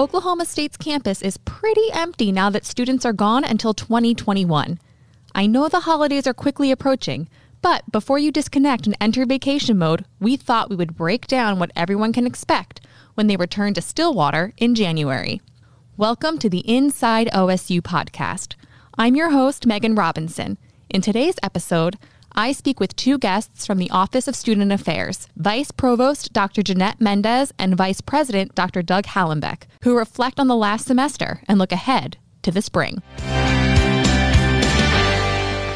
Oklahoma State's campus is pretty empty now that students are gone until 2021. I know the holidays are quickly approaching, but before you disconnect and enter vacation mode, we thought we would break down what everyone can expect when they return to Stillwater in January. Welcome to the Inside OSU podcast. I'm your host, Meghan Robinson. In today's episode, I speak with two guests from the Office of Student Affairs, Vice Provost Dr. Jeanette Mendez and Vice President Dr. Doug Hallenbeck, who reflect on the last semester and look ahead to the spring.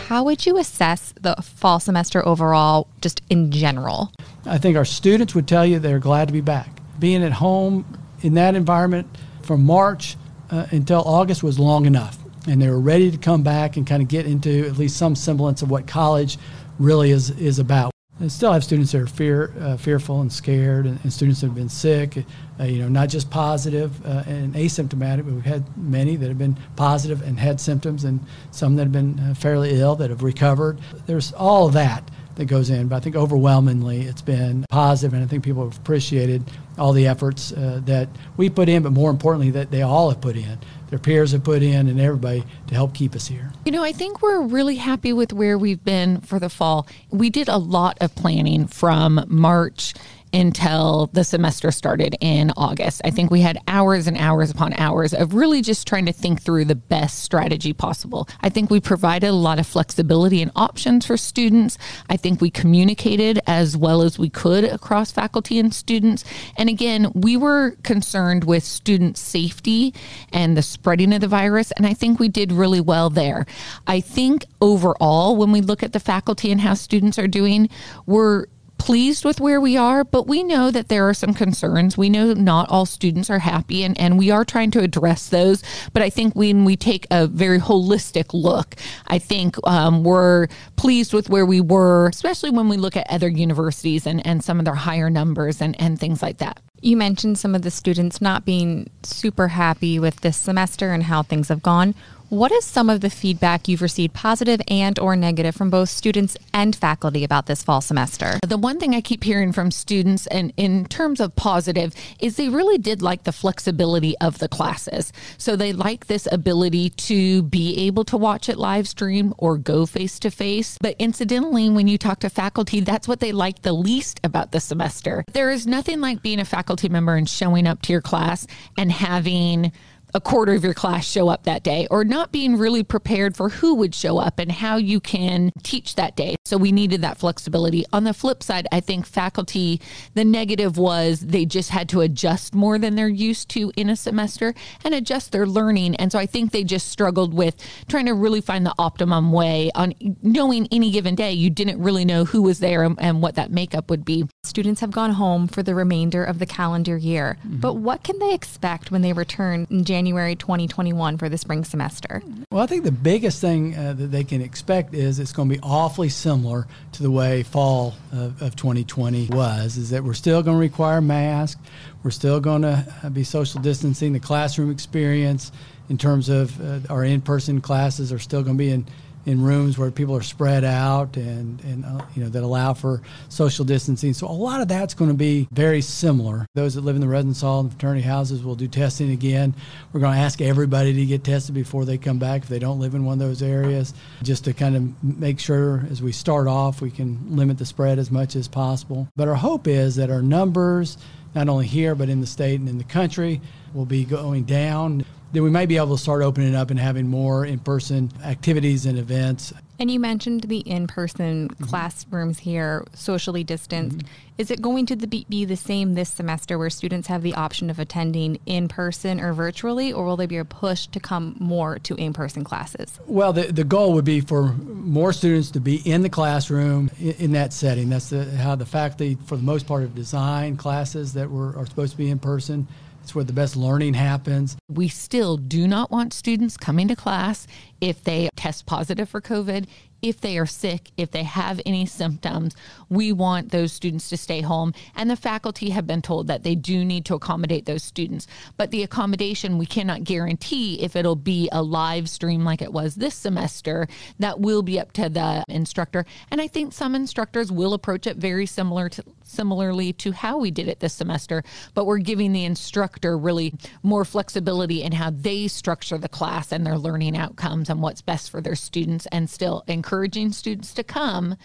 How would you assess the fall semester overall, just in general? I think our students would tell you they're glad to be back. Being at home in that environment from March uh, until August was long enough and they were ready to come back and kind of get into at least some semblance of what college really is, is about. And still have students that are fear, uh, fearful and scared, and, and, students that have been sick. Uh, you know, not just positive, uh, and asymptomatic, but we've had many that have been positive and had symptoms, and some that have been uh, fairly ill that have recovered. There's all that that goes in, but I think overwhelmingly it's been positive, and I think people have appreciated all the efforts uh, that we put in, but more importantly, that they all have put in their peers have put in and everybody to help keep us here. You know, I think we're really happy with where we've been for the fall. We did a lot of planning from March until the semester started in August. I think we had hours and hours upon hours of really just trying to think through the best strategy possible. I think we provided a lot of flexibility and options for students. I think we communicated as well as we could across faculty and students. And again, we were concerned with student safety and the spreading of the virus. And I think we did really well there. I think overall, when we look at the faculty and how students are doing, we're pleased with where we are, but we know that there are some concerns. We know not all students are happy, and, and we are trying to address those. But I think when we take a very holistic look, I think um, we're pleased with where we were, especially when we look at other universities and, and some of their higher numbers and, and things like that. You mentioned some of the students not being super happy with this semester and how things have gone. What is some of the feedback you've received, positive and or negative, from both students and faculty about this fall semester? The one thing I keep hearing from students, and in terms of positive, is they really did like the flexibility of the classes. So they like this ability to be able to watch it live stream or go face to face. But incidentally, when you talk to faculty, that's what they like the least about the semester. There is nothing like being a faculty member and showing up to your class and having a quarter of your class show up that day or not being really prepared for who would show up and how you can teach that day. So we needed that flexibility. On the flip side, I think faculty, the negative was they just had to adjust more than they're used to in a semester and adjust their learning. And so I think they just struggled with trying to really find the optimum way on knowing any given day. You didn't really know who was there and, and what that makeup would be. Students have gone home for the remainder of the calendar year, mm-hmm. but what can they expect when they return in January? January 2021 for the spring semester? Well, I think the biggest thing uh, that they can expect is it's going to be awfully similar to the way fall of, of 2020 was, is that we're still going to require masks. We're still going to uh, be social distancing. The classroom experience in terms of uh, our in-person classes are still going to be in in rooms where people are spread out and, and uh, you know that allow for social distancing. So a lot of that's going to be very similar. Those that live in the residence hall and fraternity houses will do testing again. We're going to ask everybody to get tested before they come back if they don't live in one of those areas, just to kind of make sure as we start off we can limit the spread as much as possible. But our hope is that our numbers, not only here but in the state and in the country, will be going down then we might be able to start opening up and having more in person activities and events. And you mentioned the in person mm-hmm. classrooms here, socially distanced. Mm-hmm. Is it going to be the same this semester where students have the option of attending in person or virtually, or will there be a push to come more to in person classes? Well, the, the goal would be for more students to be in the classroom in, in that setting. That's the, how the faculty, for the most part, have designed classes that were, are supposed to be in person. It's where the best learning happens. We still do not want students coming to class if they test positive for COVID if they are sick, if they have any symptoms, we want those students to stay home. And the faculty have been told that they do need to accommodate those students. But the accommodation, we cannot guarantee if it'll be a live stream like it was this semester. That will be up to the instructor. And I think some instructors will approach it very similar to similarly to how we did it this semester, but we're giving the instructor really more flexibility in how they structure the class and their learning outcomes what's best for their students and still encouraging students to come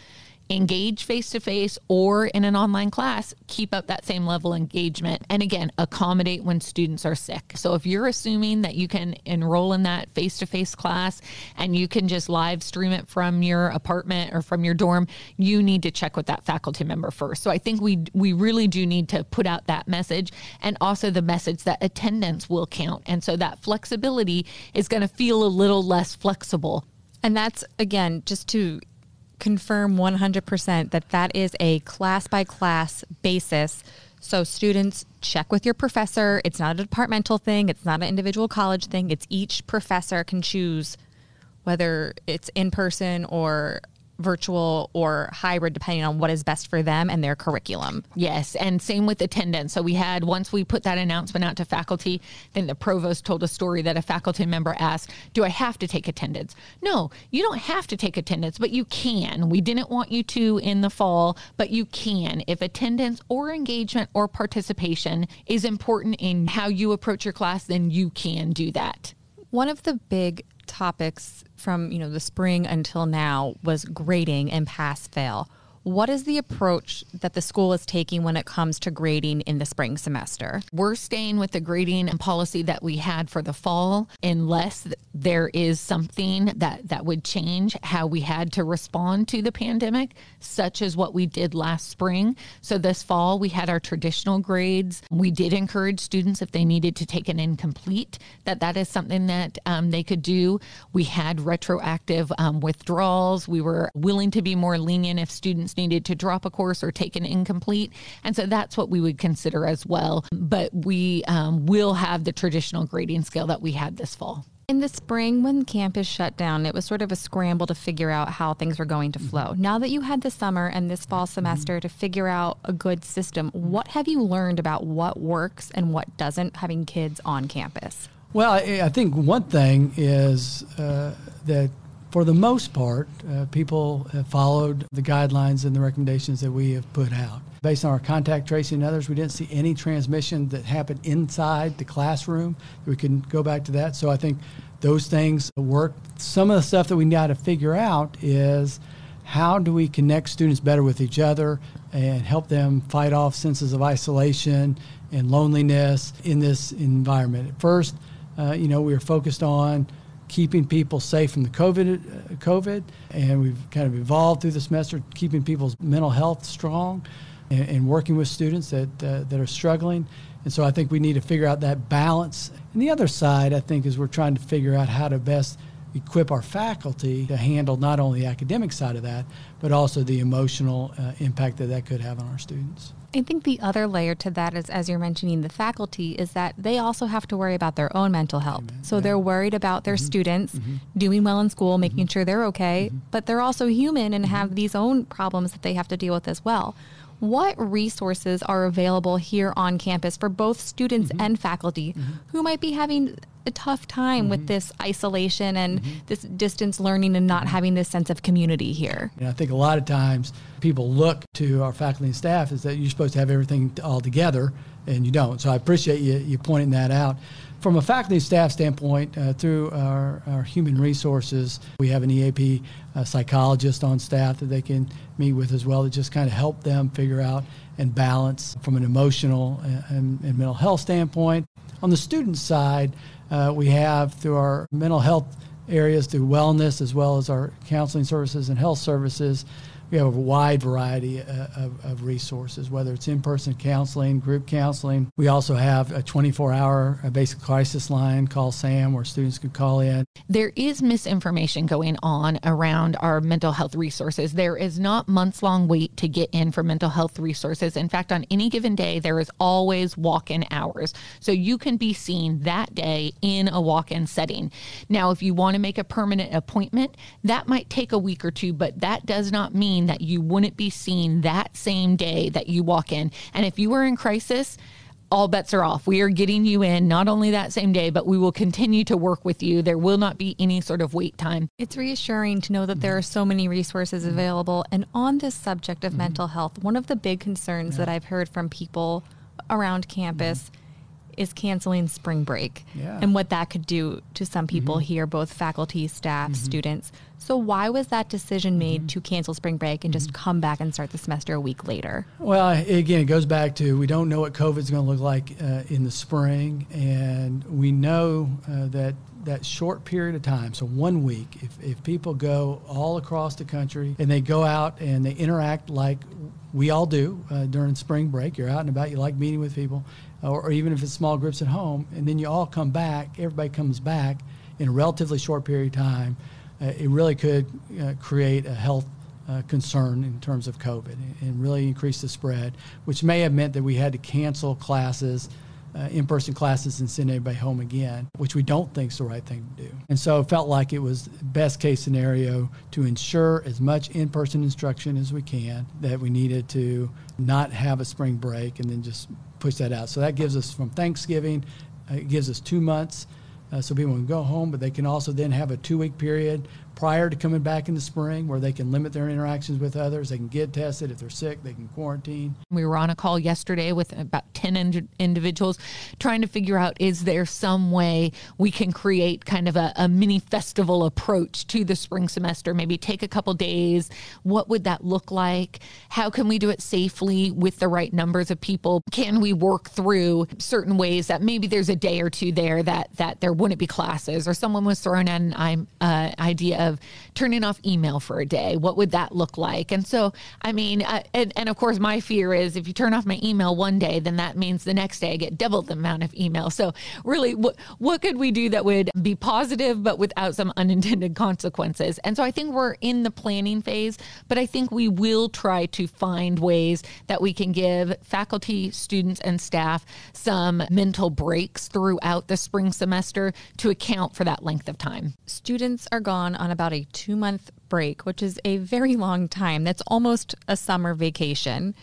engage face to face or in an online class, keep up that same level of engagement. And again, accommodate when students are sick. So if you're assuming that you can enroll in that face to face class and you can just live stream it from your apartment or from your dorm, you need to check with that faculty member first. So I think we we really do need to put out that message and also the message that attendance will count. And so that flexibility is going to feel a little less flexible. And that's again just to confirm 100% that that is a class by class basis. So students check with your professor. It's not a departmental thing, it's not an individual college thing. It's each professor can choose whether it's in person or virtual or hybrid depending on what is best for them and their curriculum. Yes, and same with attendance. So we had once we put that announcement out to faculty, then the provost told a story that a faculty member asked, "Do I have to take attendance?" No, you don't have to take attendance, but you can. We didn't want you to in the fall, but you can if attendance or engagement or participation is important in how you approach your class, then you can do that. One of the big topics from you know the spring until now was grading and pass fail what is the approach that the school is taking when it comes to grading in the spring semester? We're staying with the grading and policy that we had for the fall, unless there is something that, that would change how we had to respond to the pandemic, such as what we did last spring. So this fall, we had our traditional grades. We did encourage students if they needed to take an incomplete, that that is something that um, they could do. We had retroactive um, withdrawals. We were willing to be more lenient if students students needed to drop a course or take an incomplete. And so that's what we would consider as well. But we um, will have the traditional grading scale that we had this fall. In the spring, when campus shut down, it was sort of a scramble to figure out how things were going to flow. Now that you had the summer and this fall semester to figure out a good system, what have you learned about what works and what doesn't having kids on campus? Well, I, I think one thing is uh, that for the most part, uh, people have followed the guidelines and the recommendations that we have put out. Based on our contact tracing and others, we didn't see any transmission that happened inside the classroom. We can go back to that. So I think those things work. Some of the stuff that we got to figure out is how do we connect students better with each other and help them fight off senses of isolation and loneliness in this environment. At first, uh, you know, we were focused on keeping people safe from the COVID, uh, COVID, and we've kind of evolved through the semester, keeping people's mental health strong, and, and working with students that uh, that are struggling. And so I think we need to figure out that balance. And the other side, I think, is we're trying to figure out how to best equip our faculty to handle not only the academic side of that, but also the emotional uh, impact that that could have on our students. I think the other layer to that is, as you're mentioning, the faculty is that they also have to worry about their own mental health. Amen. So yeah. they're worried about their mm-hmm. students mm-hmm. doing well in school, making mm-hmm. sure they're okay, mm-hmm. but they're also human and have mm-hmm. these own problems that they have to deal with as well. What resources are available here on campus for both students mm-hmm. and faculty who might be having a tough time mm-hmm. with this isolation and mm-hmm. this distance learning and not mm-hmm. having this sense of community here. And I think a lot of times people look to our faculty and staff is that you're supposed to have everything all together and you don't. So I appreciate you, you pointing that out. From a faculty and staff standpoint, uh, through our, our, human resources, we have an EAP uh, psychologist on staff that they can meet with as well to just kind of help them figure out and balance from an emotional and, and mental health standpoint. On the student side, uh, we have through our mental health areas, through wellness, as well as our counseling services and health services, we have a wide variety uh, of, of resources, whether it's in-person counseling, group counseling. We also have a 24-hour uh, basic crisis line, call SAM, where students can call in. There is misinformation going on around our mental health resources. There is not months-long wait to get in for mental health resources. In fact, on any given day, there is always walk-in hours, so you can be seen that day in a walk-in setting. Now, if you want to make a permanent appointment, that might take a week or two, but that does not mean that you wouldn't be seen that same day that you walk in. And if you are in crisis, all bets are off. We are getting you in not only that same day, but we will continue to work with you. There will not be any sort of wait time. It's reassuring to know that there are so many resources available. And on this subject of mm-hmm. mental health, one of the big concerns yeah. that I've heard from people around campus mm-hmm is canceling spring break yeah. and what that could do to some people mm-hmm. here, both faculty, staff, mm-hmm. students. So, why was that decision made mm-hmm. to cancel spring break and just mm-hmm. come back and start the semester a week later? Well, again, it goes back to we don't know what COVID is going to look like uh, in the spring, and we know uh, that that short period of time, so one week, if, if people go all across the country and they go out and they interact like we all do uh, during spring break, you're out and about, you like meeting with people, or, or, even if it's small groups at home, and then you all come back, everybody comes back in a relatively short period of time, uh, it really could uh, create a health uh, concern in terms of COVID and really increase the spread, which may have meant that we had to cancel classes. Uh, in-person classes and send everybody home again, which we don't think is the right thing to do. And so it felt like it was best case scenario to ensure as much in-person instruction as we can that we needed to not have a spring break and then just push that out. So that gives us from Thanksgiving, uh, it gives us two months. Uh, so people can go home, but they can also then have a two week period prior to coming back in the spring where they can limit their interactions with others. They can get tested. If they're sick, they can quarantine. We were on a call yesterday with about 10 ind- individuals trying to figure out is there some way we can create kind of a, a mini festival approach to the spring semester? Maybe take a couple days. What would that look like? How can we do it safely with the right numbers of people? Can we work through certain ways that maybe there's a day or two there that, that there wouldn't be classes or someone was throwing in an uh, idea of turning off email for a day. What would that look like? And so, I mean, uh, and, and of course, my fear is if you turn off my email one day, then that means the next day I get double the amount of email. So, really, what, what could we do that would be positive but without some unintended consequences? And so, I think we're in the planning phase, but I think we will try to find ways that we can give faculty, students, and staff some mental breaks throughout the spring semester to account for that length of time. Students are gone on a about a two month break, which is a very long time. That's almost a summer vacation.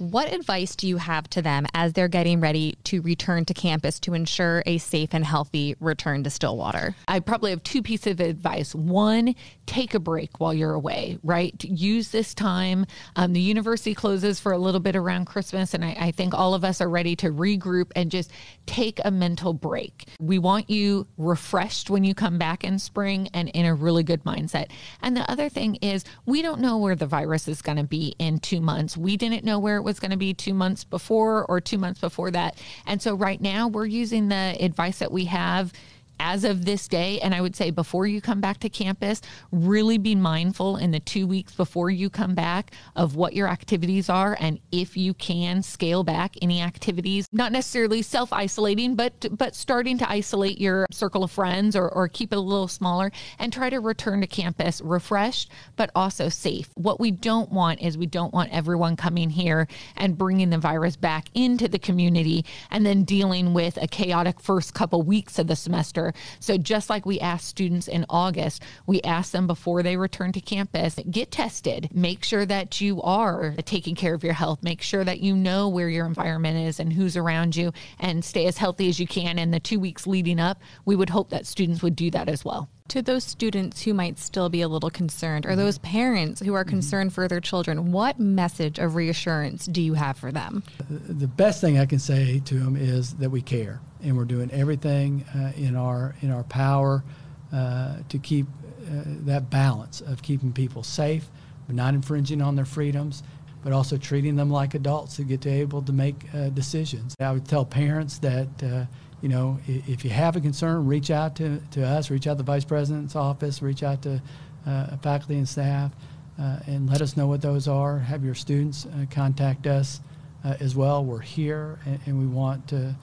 What advice do you have to them as they're getting ready to return to campus to ensure a safe and healthy return to Stillwater? I probably have two pieces of advice. One, take a break while you're away, right? Use this time. Um, the university closes for a little bit around Christmas, and I, I think all of us are ready to regroup and just take a mental break. We want you refreshed when you come back in spring and in a really good mindset. And the other thing is, we don't know where the virus is going to be in two months. We didn't know where it was was going to be two months before or two months before that. And so right now we're using the advice that we have as of this day, and I would say before you come back to campus, really be mindful in the two weeks before you come back of what your activities are. And if you can scale back any activities, not necessarily self isolating, but, but starting to isolate your circle of friends or, or keep it a little smaller and try to return to campus refreshed, but also safe. What we don't want is we don't want everyone coming here and bringing the virus back into the community and then dealing with a chaotic first couple weeks of the semester so just like we asked students in August, we asked them before they return to campus, get tested, make sure that you are taking care of your health, make sure that you know where your environment is and who's around you, and stay as healthy as you can. In the two weeks leading up, we would hope that students would do that as well to those students who might still be a little concerned or those parents who are mm-hmm. concerned for their children, what message of reassurance do you have for them? The best thing I can say to them is that we care and we're doing everything uh, in our in our power uh, to keep uh, that balance of keeping people safe, but not infringing on their freedoms, but also treating them like adults who get to able to make uh, decisions. I would tell parents that uh, you know if you have a concern, reach out to, to us, reach out to the vice president's office, reach out to uh, faculty and staff. uh, and let us know what those are. Have your students uh, contact us uh, as well. We're here and, and we want to.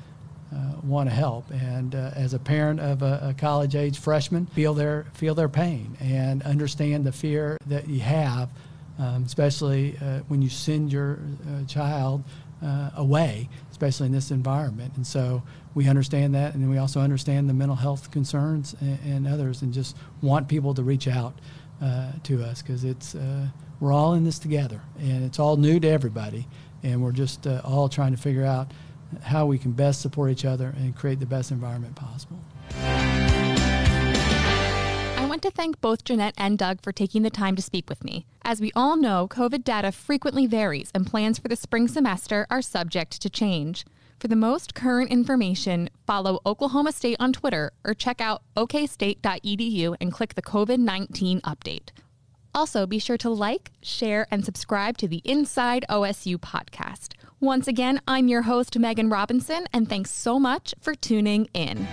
Uh, want to help, and uh, as a parent of a, a college-age freshman, feel their feel their pain and understand the fear that you have, um, especially when you send your child away, especially in this environment. And so we understand that, and we also understand the mental health concerns and, and others, and just want people to reach out uh, to us because it's uh, we're all in this together, and it's all new to everybody, and we're just uh, all trying to figure out how we can best support each other and create the best environment possible. To thank both Jeanette and Doug for taking the time to speak with me. As we all know, COVID data frequently varies, and plans for the spring semester are subject to change. For the most current information, follow Oklahoma State on Twitter or check out okstate.edu and click the COVID 19 update. Also, be sure to like, share, and subscribe to the Inside OSU podcast. Once again, I'm your host, Meghan Robinson, and thanks so much for tuning in.